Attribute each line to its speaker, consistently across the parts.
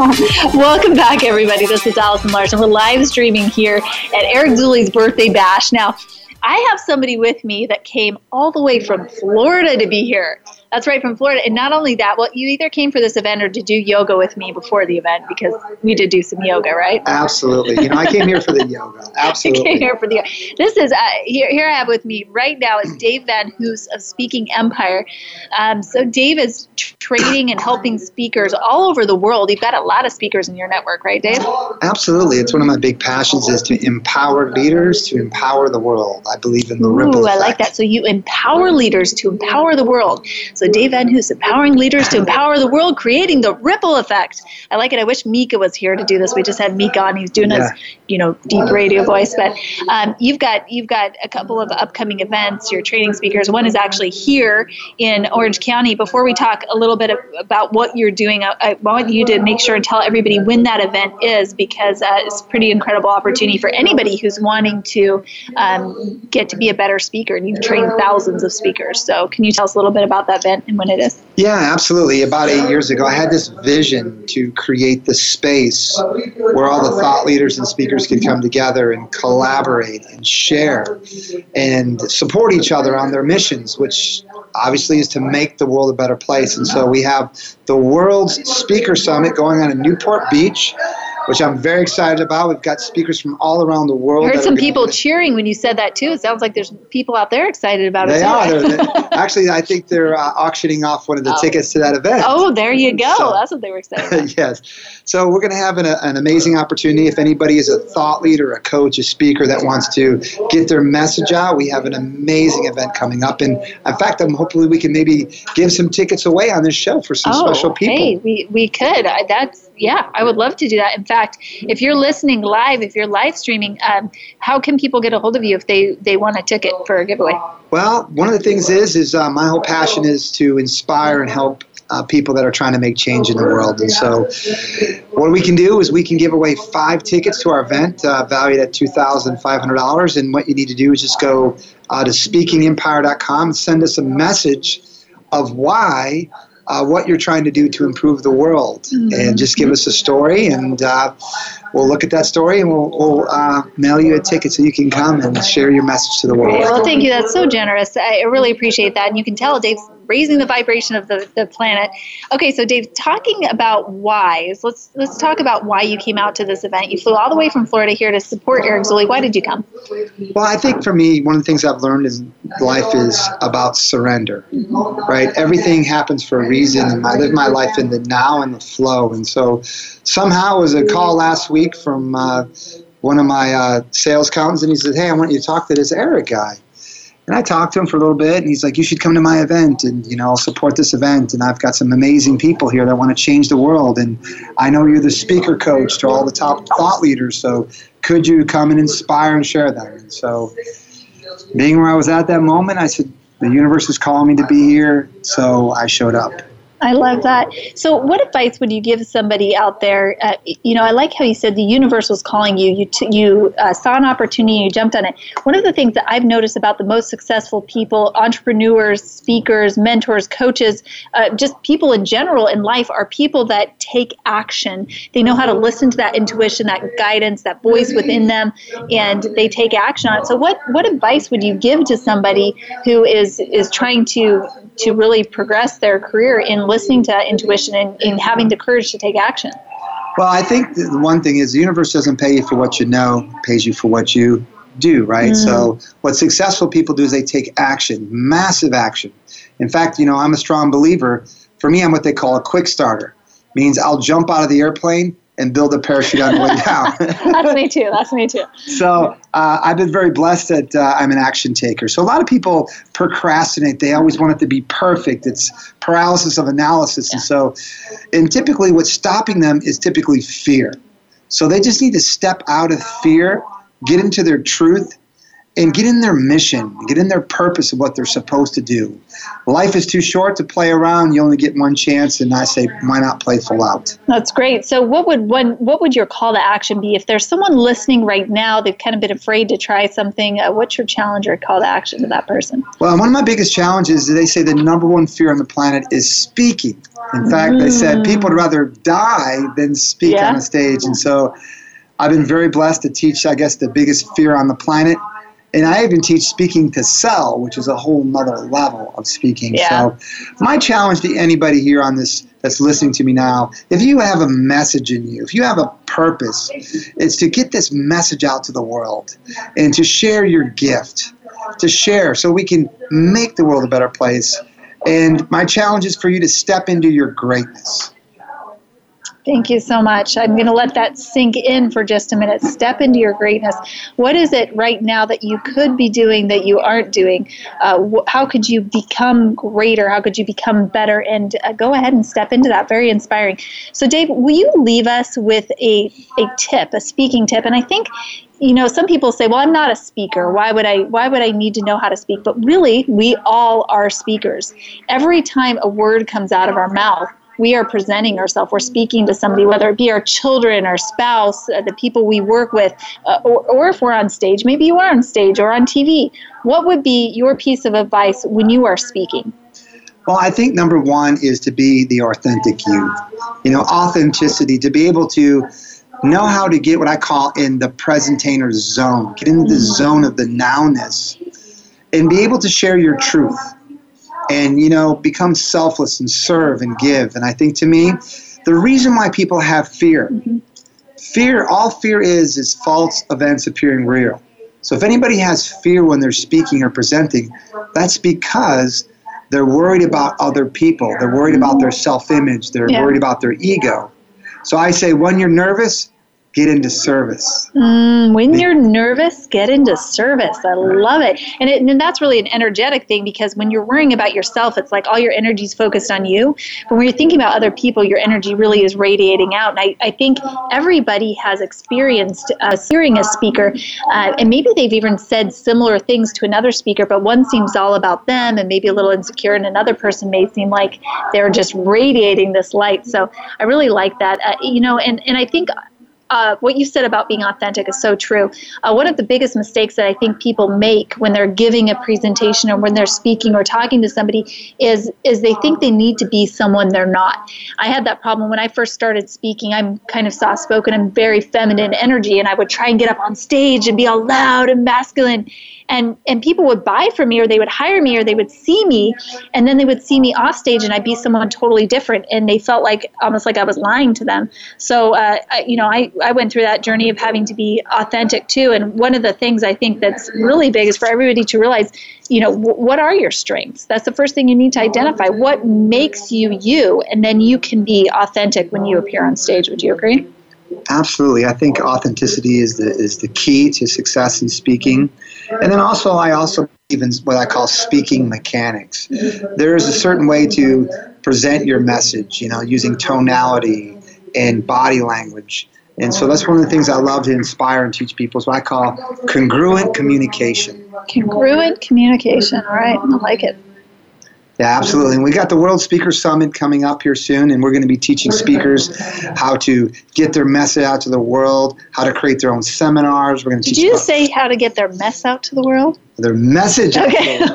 Speaker 1: Welcome back, everybody. This is Allison Larson. We're live streaming here at Eric Zuley's birthday bash. Now, I have somebody with me that came all the way from Florida to be here. That's right, from Florida. And not only that, well, you either came for this event or to do yoga with me before the event because we did do some yoga, right?
Speaker 2: Absolutely. You know, I came here for the yoga. Absolutely.
Speaker 1: came here for the yoga. This is, uh, here, here I have with me right now is Dave VanHoose of Speaking Empire. Um, so Dave is training and helping speakers all over the world. You've got a lot of speakers in your network, right, Dave?
Speaker 2: Absolutely. It's one of my big passions is to empower leaders to empower the world. I believe in the
Speaker 1: Ooh,
Speaker 2: ripple
Speaker 1: I like that. So you empower leaders to empower the world. So Dave VanHoose, empowering leaders to empower the world, creating the ripple effect. I like it. I wish Mika was here to do this. We just had Mika on. He's doing
Speaker 2: Yeah.
Speaker 1: his, you know, deep radio voice. But um, you've got you've got a couple of upcoming events. Your training speakers. One is actually here in Orange County. Before we talk a little bit about what you're doing, I, I want you to make sure and tell everybody when that event is because uh, it's a pretty incredible opportunity for anybody who's wanting to um, get to be a better speaker. And you've trained thousands of speakers. So can you tell us a little bit about that event and when it is?
Speaker 2: Yeah, absolutely. About eight years ago, I had this vision to create the space where all the thought leaders and speakers could come together and collaborate and share and support each other on their missions, which obviously is to make the world a better place. And so we have the World's Speaker Summit going on in Newport Beach, which I'm very excited about. We've got speakers from all around the world.
Speaker 1: I heard
Speaker 2: are
Speaker 1: some
Speaker 2: gonna
Speaker 1: people cheering when you said that too. It sounds like there's people out there excited about it
Speaker 2: They
Speaker 1: too.
Speaker 2: are. They're, they're- actually, I think they're uh, auctioning off one of the
Speaker 1: Oh.
Speaker 2: tickets to that event.
Speaker 1: Oh, there you go.
Speaker 2: So-
Speaker 1: That's what they were excited about.
Speaker 2: yes. So we're going to have an, an amazing opportunity. If anybody is a thought leader, a coach, a speaker that wants to get their message out, we have an amazing event coming up. And in fact, I'm hopefully we can maybe give some tickets away on this show for some special people.
Speaker 1: Oh, Hey, we, we could. I, that's yeah. I would love to do that. In fact, if you're listening live, if you're live streaming, um, how can people get a hold of you if they they want a ticket for a giveaway?
Speaker 2: Well, one of the things is is uh, my whole passion is to inspire and help uh, people that are trying to make change in the world. And so, what we can do is we can give away five tickets to our event, uh, valued at two thousand five hundred dollars. And what you need to do is just go uh, to speakingempire.com and send us a message of why. Uh, what you're trying to do to improve the world, and just give us a story, and uh, we'll look at that story, and we'll, we'll uh, mail you a ticket so you can come and share your message to the world.
Speaker 1: Well, thank you. That's so generous. I really appreciate that. And you can tell Dave's raising the vibration of the, the planet. Okay, so Dave, talking about whys, let's let's talk about why you came out to this event. You flew all the way from Florida here to support Eric Zuley. Why did you come?
Speaker 2: Well, I think for me, one of the things I've learned in life is about surrender, right? Everything happens for a reason, and I live my life in the now and the flow. And so somehow it was a call last week from uh, one of my uh, sales accountants, and he said, Hey, I want you to talk to this Eric guy. And I talked to him for a little bit, and he's like, "You should come to my event, and you know, I'll support this event. And I've got some amazing people here that want to change the world. And I know you're the speaker coach to all the top thought leaders. So could you come and inspire and share that?" And so, being where I was at that moment, I said, "The universe is calling me to be here," so I showed up.
Speaker 1: I love that. So, what advice would you give somebody out there? Uh, you know, I like how you said the universe was calling you. You t- you uh, saw an opportunity, you jumped on it. One of the things that I've noticed about the most successful people, entrepreneurs, speakers, mentors, coaches, uh, just people in general in life, are people that take action. They know how to listen to that intuition, that guidance, that voice within them, and they take action on it. So, what what advice would you give to somebody who is is trying to to really progress their career in listening to that intuition and in having the courage to take action?
Speaker 2: Well, I think the one thing is the universe doesn't pay you for what you know, it pays you for what you do, right? So, mm. what successful people do is they take action, massive action. In fact, you know, I'm a strong believer. For me, I'm what they call a quick starter. Means I'll jump out of the airplane and build a parachute on the way down.
Speaker 1: That's me too. That's me too.
Speaker 2: so uh, I've been very blessed that uh, I'm an action taker. So a lot of people procrastinate. They always want it to be perfect. It's paralysis of analysis. And so, and typically what's stopping them is typically fear. So they just need to step out of fear, get into their truth, and get in their mission, get in their purpose of what they're supposed to do. Life is too short to play around. You only get one chance, and I say, why not play full out?
Speaker 1: That's great. So, what would one, what would your call to action be if there's someone listening right now? They've kind of been afraid to try something. Uh, what's your challenge or call to action to that person?
Speaker 2: Well, one of my biggest challenges is they say the number one fear on the planet is speaking. In fact, mm. they said mm. people would rather die than speak yeah. on a stage, and so. I've been very blessed to teach, I guess, the biggest fear on the planet and I even teach speaking to sell, which is a whole nother level of speaking. Yeah. So, my challenge to anybody here on this that's listening to me now, if you have a message in you, if you have a purpose, it's to get this message out to the world and to share your gift, to share so we can make the world a better place. And my challenge is for you to step into your greatness.
Speaker 1: Thank you so much. I'm going to let that sink in for just a minute. Step into your greatness. What is it right now that you could be doing that you aren't doing? Uh, how could you become greater? How could you become better? And uh, go ahead and step into that. Very inspiring. So, Dave, will you leave us with a, a tip, a speaking tip? And I think you know some people say well i'm not a speaker why would i why would i need to know how to speak but really we all are speakers every time a word comes out of our mouth we are presenting ourselves, we're speaking to somebody, whether it be our children, our spouse, uh, the people we work with, uh, or, or if we're on stage, maybe you are on stage or on TV. What would be your piece of advice when you are speaking?
Speaker 2: Well, I think number one is to be the authentic you. You know, authenticity, to be able to know how to get what I call in the presentator zone, get into the zone of the nowness, and be able to share your truth and you know become selfless and serve and give and i think to me the reason why people have fear mm-hmm. fear all fear is is false events appearing real so if anybody has fear when they're speaking or presenting that's because they're worried about other people they're worried about their self-image they're yeah. worried about their ego so i say when you're nervous get into service.
Speaker 1: Mm, when you're nervous, get into service. I love it. And, it. and that's really an energetic thing because when you're worrying about yourself, it's like all your energy is focused on you. But when you're thinking about other people, your energy really is radiating out. And I, I think everybody has experienced uh, hearing a speaker, uh, and maybe they've even said similar things to another speaker, but one seems all about them and maybe a little insecure, and another person may seem like they're just radiating this light. So I really like that. Uh, you know, and, and I think uh, what you said about being authentic is so true. Uh, one of the biggest mistakes that I think people make when they're giving a presentation or when they're speaking or talking to somebody is is they think they need to be someone they're not. I had that problem when I first started speaking. I'm kind of soft spoken. I'm very feminine energy, and I would try and get up on stage and be all loud and masculine and and people would buy from me or they would hire me or they would see me and then they would see me off stage and I'd be someone totally different and they felt like almost like I was lying to them so uh, I, you know I, I went through that journey of having to be authentic too. And one of the things I think that's really big is for everybody to realize you know w- what are your strengths? That's the first thing you need to identify. What makes you you? And then you can be authentic when you appear on stage. Would you agree?
Speaker 2: Absolutely, I think authenticity is the is the key to success in speaking, and then also I also even what I call speaking mechanics. There is a certain way to present your message, you know, using tonality and body language. And so that's one of the things I love to inspire and teach people is what I call congruent communication.
Speaker 1: Congruent communication, all right, I like it.
Speaker 2: Yeah, absolutely. And we got the World Speaker Summit coming up here soon, and we're going to be teaching speakers how to get their message out to the world, how to create their own seminars. We're going
Speaker 1: to teach Did you say how to get their mess out to the world?
Speaker 2: Their message.
Speaker 1: Okay.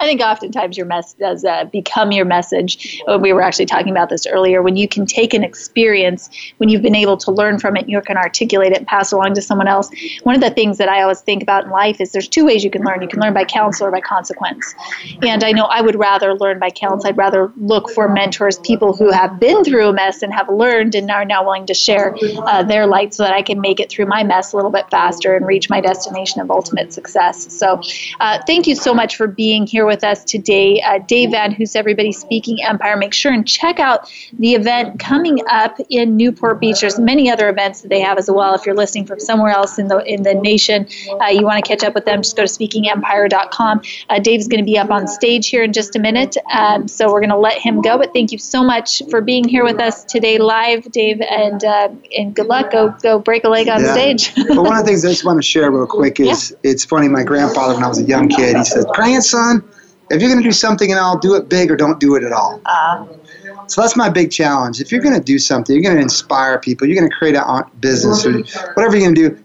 Speaker 1: I think oftentimes your mess does uh, become your message. Uh, we were actually talking about this earlier. When you can take an experience, when you've been able to learn from it, you can articulate it and pass it along to someone else. One of the things that I always think about in life is there's two ways you can learn. You can learn by counsel or by consequence. And I know I would rather learn by counsel. I'd rather look for mentors, people who have been through a mess and have learned and are now willing to share uh, their light so that I can make it through my mess a little bit faster and reach my destination of ultimate success. So So, uh, thank you so much for being here with us today, uh, Dave VanHoose, everybody speaking Empire. Make sure and check out the event coming up in Newport Beach. There's many other events that they have as well. If you're listening from somewhere else in the in the nation, uh, you want to catch up with them, just go to speakingempire.com. Uh, Dave's going to be up on stage here in just a minute, um, so we're going to let him go. But thank you so much for being here with us today live, Dave, and uh, and good luck. Go go break a leg on yeah. stage.
Speaker 2: but one of the things I just want to share real quick is yeah. it's funny. My father when I was a young kid. He said, "Grandson, if you're going to do something, and I'll do it big, or don't do it at all." Uh, so that's my big challenge. If you're going to do something, you're going to inspire people. You're going to create a business or whatever you're going to do.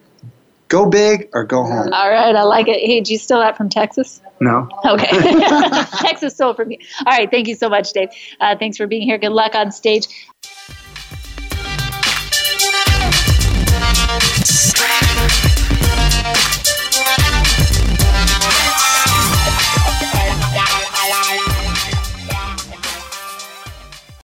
Speaker 2: Go big or go home.
Speaker 1: All right, I like it. Hey, did you steal that from Texas?
Speaker 2: No.
Speaker 1: Okay. Texas stole from you. All right, thank you so much, Dave. Uh, thanks for being here. Good luck on stage.